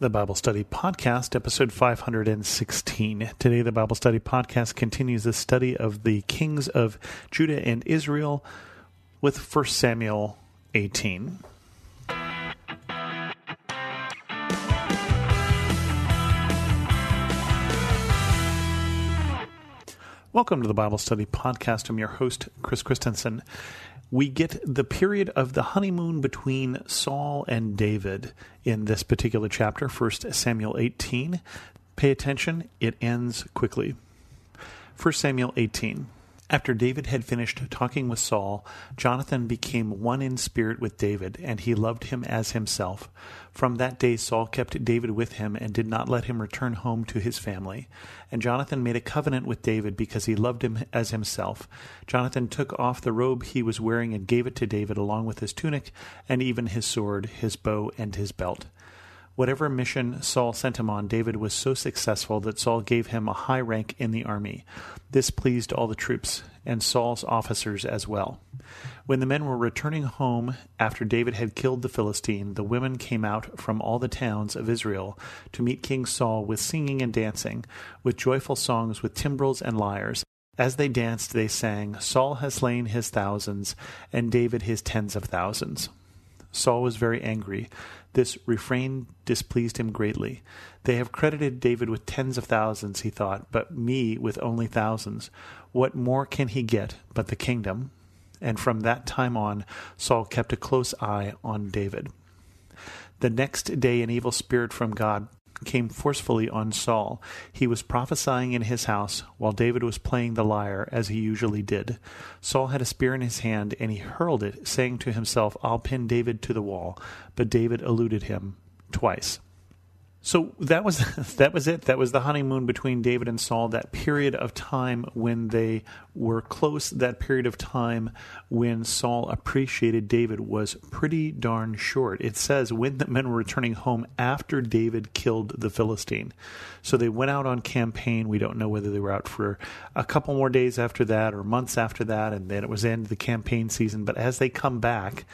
the Bible Study Podcast, episode 516. Today, the Bible Study Podcast continues the study of the kings of Judah and Israel with 1 Samuel 18. Welcome to the Bible Study Podcast. I'm your host, Chris Christensen we get the period of the honeymoon between Saul and David in this particular chapter, 1 Samuel 18. Pay attention, it ends quickly. 1 Samuel 18. After David had finished talking with Saul, Jonathan became one in spirit with David, and he loved him as himself. From that day Saul kept David with him and did not let him return home to his family. And Jonathan made a covenant with David because he loved him as himself. Jonathan took off the robe he was wearing and gave it to David along with his tunic and even his sword, his bow, and his belt. Whatever mission Saul sent him on, David was so successful that Saul gave him a high rank in the army. This pleased all the troops, and Saul's officers as well. When the men were returning home after David had killed the Philistine, the women came out from all the towns of Israel to meet King Saul with singing and dancing, with joyful songs, with timbrels and lyres. As they danced, they sang, Saul has slain his thousands, and David his tens of thousands. Saul was very angry. This refrain displeased him greatly. They have credited David with tens of thousands, he thought, but me with only thousands. What more can he get but the kingdom? And from that time on, Saul kept a close eye on David. The next day, an evil spirit from God came forcefully on Saul. He was prophesying in his house while David was playing the lyre as he usually did. Saul had a spear in his hand and he hurled it, saying to himself, I'll pin David to the wall. But David eluded him twice. So that was that was it. That was the honeymoon between David and Saul. That period of time when they were close. That period of time when Saul appreciated David was pretty darn short. It says when the men were returning home after David killed the Philistine. So they went out on campaign. We don't know whether they were out for a couple more days after that or months after that, and then it was end of the campaign season. But as they come back,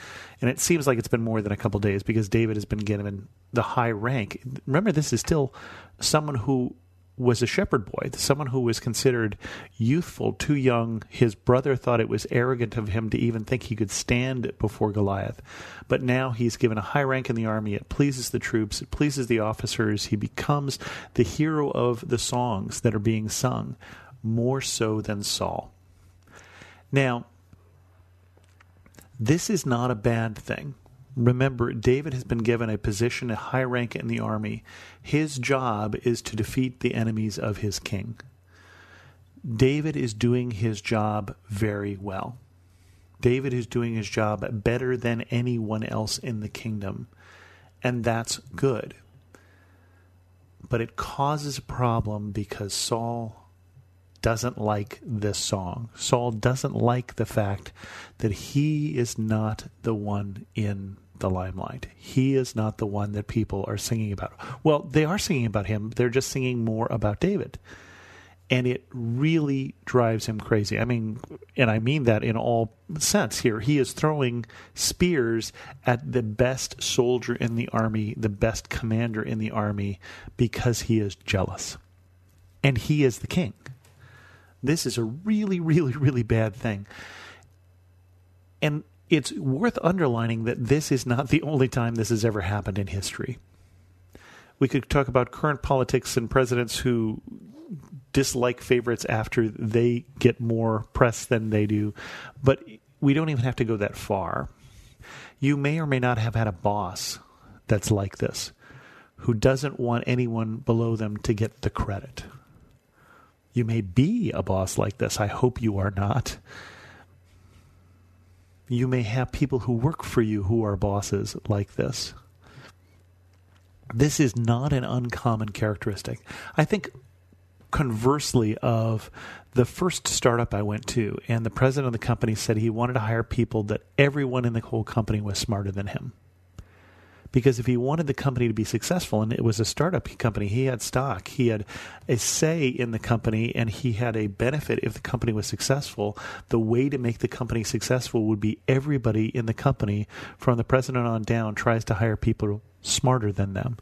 and it seems like it's been more than a couple days because David has been given the high rank. Remember, this is still someone who was a shepherd boy, someone who was considered youthful, too young. His brother thought it was arrogant of him to even think he could stand before Goliath. But now he's given a high rank in the army. It pleases the troops, it pleases the officers. He becomes the hero of the songs that are being sung, more so than Saul. Now, this is not a bad thing. Remember, David has been given a position, a high rank in the army. His job is to defeat the enemies of his king. David is doing his job very well. David is doing his job better than anyone else in the kingdom, and that's good. But it causes a problem because Saul doesn't like this song. Saul doesn't like the fact that he is not the one in the limelight. He is not the one that people are singing about. Well, they are singing about him, they're just singing more about David. And it really drives him crazy. I mean, and I mean that in all sense here. He is throwing spears at the best soldier in the army, the best commander in the army, because he is jealous. And he is the king. This is a really, really, really bad thing. And it's worth underlining that this is not the only time this has ever happened in history. We could talk about current politics and presidents who dislike favorites after they get more press than they do, but we don't even have to go that far. You may or may not have had a boss that's like this, who doesn't want anyone below them to get the credit. You may be a boss like this. I hope you are not. You may have people who work for you who are bosses like this. This is not an uncommon characteristic. I think conversely of the first startup I went to, and the president of the company said he wanted to hire people that everyone in the whole company was smarter than him because if he wanted the company to be successful and it was a startup company he had stock he had a say in the company and he had a benefit if the company was successful the way to make the company successful would be everybody in the company from the president on down tries to hire people smarter than them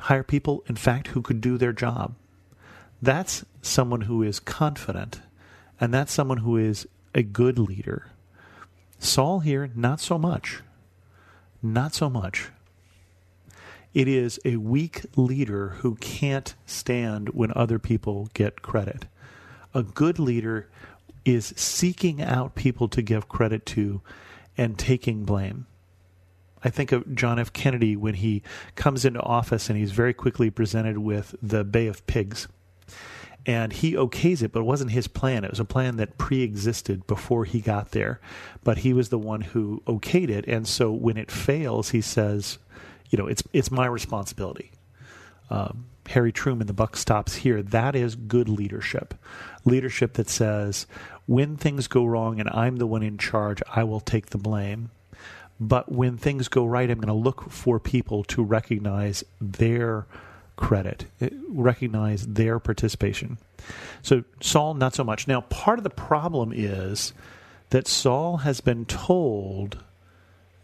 hire people, in fact, who could do their job. That's someone who is confident, and that's someone who is a good leader. Saul here, not so much. Not so much. It is a weak leader who can't stand when other people get credit. A good leader is seeking out people to give credit to and taking blame. I think of John F. Kennedy when he comes into office and he's very quickly presented with the Bay of Pigs. And he okays it, but it wasn't his plan. It was a plan that pre existed before he got there. But he was the one who okayed it. And so when it fails, he says, you know, it's, it's my responsibility. Um, Harry Truman, the buck stops here. That is good leadership. Leadership that says, when things go wrong and I'm the one in charge, I will take the blame. But when things go right, I'm going to look for people to recognize their credit, eh, recognize their participation. So Saul, not so much. Now, part of the problem is that Saul has been told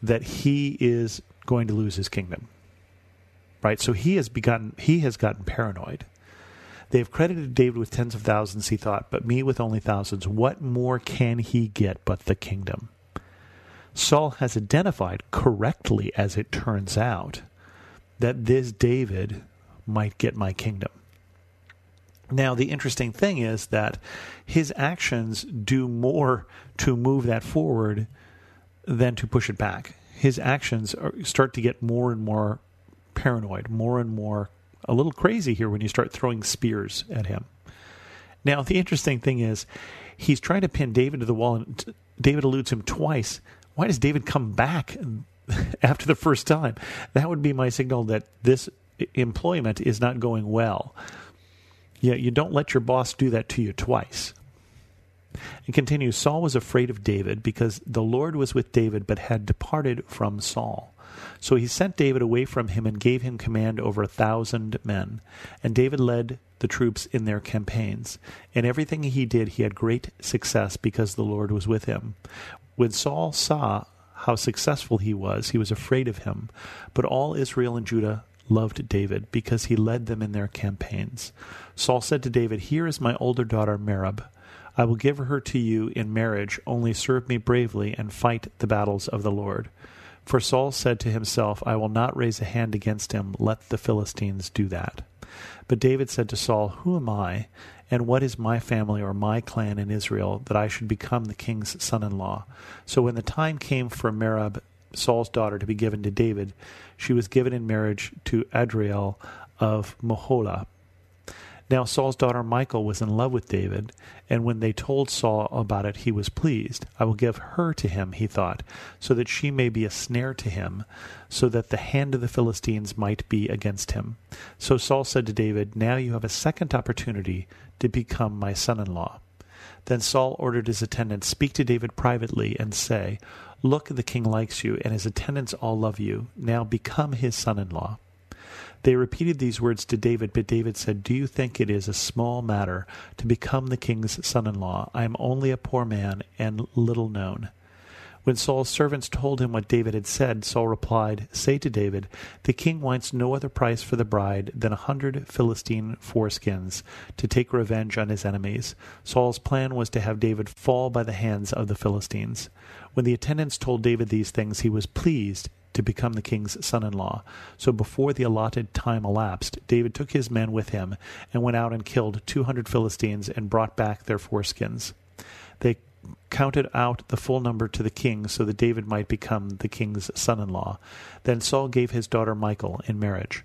that he is going to lose his kingdom. Right? So he has begun he has gotten paranoid. They have credited David with tens of thousands, he thought, but me with only thousands. What more can he get but the kingdom? Saul has identified correctly, as it turns out, that this David might get my kingdom. Now, the interesting thing is that his actions do more to move that forward than to push it back. His actions are, start to get more and more paranoid, more and more a little crazy here when you start throwing spears at him. Now, the interesting thing is, he's trying to pin David to the wall, and David eludes him twice why does David come back after the first time? That would be my signal that this employment is not going well. Yeah, you don't let your boss do that to you twice. It continues Saul was afraid of David because the Lord was with David but had departed from Saul. So he sent David away from him and gave him command over a thousand men. And David led the troops in their campaigns. In everything he did, he had great success because the Lord was with him. When Saul saw how successful he was, he was afraid of him. But all Israel and Judah loved David because he led them in their campaigns. Saul said to David, Here is my older daughter Merab. I will give her to you in marriage, only serve me bravely and fight the battles of the Lord. For Saul said to himself, I will not raise a hand against him, let the Philistines do that. But David said to Saul, Who am I, and what is my family or my clan in Israel that I should become the king's son in law? So when the time came for Merab, Saul's daughter, to be given to David, she was given in marriage to Adriel of Meholah. Now Saul's daughter Michal was in love with David, and when they told Saul about it, he was pleased. I will give her to him, he thought, so that she may be a snare to him, so that the hand of the Philistines might be against him. So Saul said to David, Now you have a second opportunity to become my son in law. Then Saul ordered his attendants, Speak to David privately, and say, Look, the king likes you, and his attendants all love you. Now become his son in law. They repeated these words to David, but David said, Do you think it is a small matter to become the king's son in law? I am only a poor man and little known. When Saul's servants told him what David had said, Saul replied, Say to David, The king wants no other price for the bride than a hundred Philistine foreskins to take revenge on his enemies. Saul's plan was to have David fall by the hands of the Philistines. When the attendants told David these things, he was pleased to become the king's son in law. So before the allotted time elapsed, David took his men with him and went out and killed two hundred Philistines and brought back their foreskins. They counted out the full number to the king so that David might become the king's son in law. Then Saul gave his daughter Michal in marriage.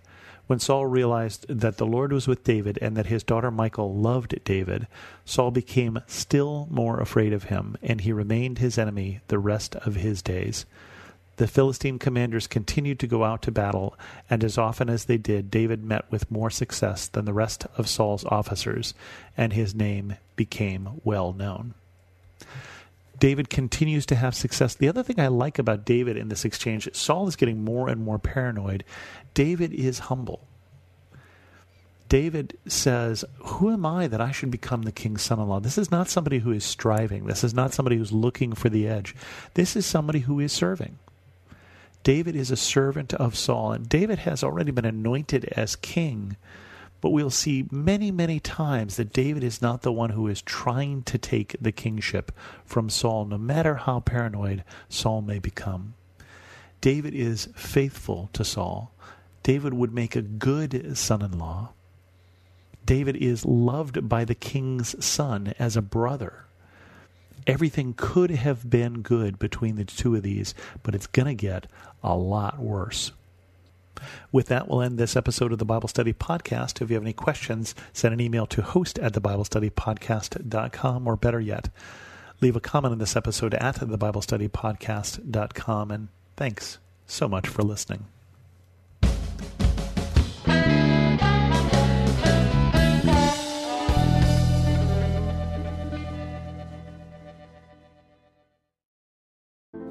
When Saul realized that the Lord was with David and that his daughter Michal loved David, Saul became still more afraid of him, and he remained his enemy the rest of his days. The Philistine commanders continued to go out to battle, and as often as they did, David met with more success than the rest of Saul's officers, and his name became well known. David continues to have success. The other thing I like about David in this exchange, Saul is getting more and more paranoid. David is humble. David says, Who am I that I should become the king's son in law? This is not somebody who is striving. This is not somebody who's looking for the edge. This is somebody who is serving. David is a servant of Saul, and David has already been anointed as king. But we'll see many, many times that David is not the one who is trying to take the kingship from Saul, no matter how paranoid Saul may become. David is faithful to Saul. David would make a good son in law. David is loved by the king's son as a brother. Everything could have been good between the two of these, but it's going to get a lot worse. With that, we'll end this episode of the Bible Study Podcast. If you have any questions, send an email to host at thebiblestudypodcast.com, or better yet, leave a comment on this episode at thebiblestudypodcast.com. And thanks so much for listening.